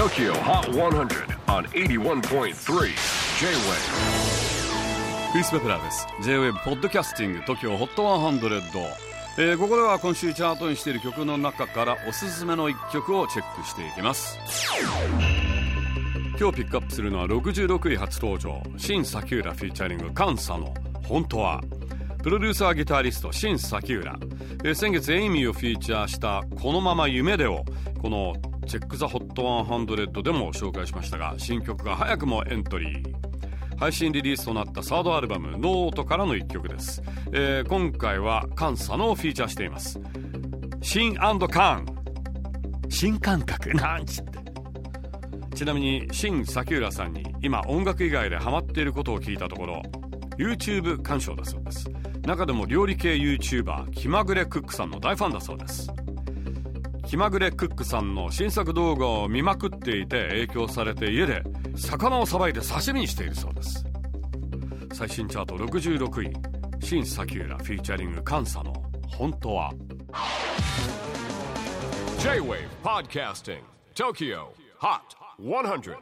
TOKYO HOT 100 on 81.3 J-WAVE. クリス・ベプラーです。J-WAVE ポッドキャスティング TOKYO HOT 100、えー、ここでは今週チャートにしている曲の中からおすすめの一曲をチェックしていきます。今日ピックアップするのは66位初登場。新崎浦フィーチャリングカンサの本当は。プロデューサーギタリスト新崎浦、えー、先月エイミーをフィーチャーしたこのまま夢でをこのチェック・ザ・ホット100でも紹介しましたが新曲が早くもエントリー。配信リリースとなったサードアルバム「note」からの一曲です、えー、今回は Kan Sano をフィーチャーしています。 Shin Kan。新感覚。なんちって。ちなみに Shin Sakiura さんに今音楽以外でハマっていることを聞いたところ YouTube 鑑賞だそうです。中でも料理系 YouTuber 気まぐれクックさんの大ファンだそうです気まぐれクックさんの新作動画を見まくっていて影響されて家で魚をさばいて刺身にしているそうです。最新チャート66位新崎浦フィーチャリング監査の本当は。J-WAVE PODCASTING TOKYO HOT 100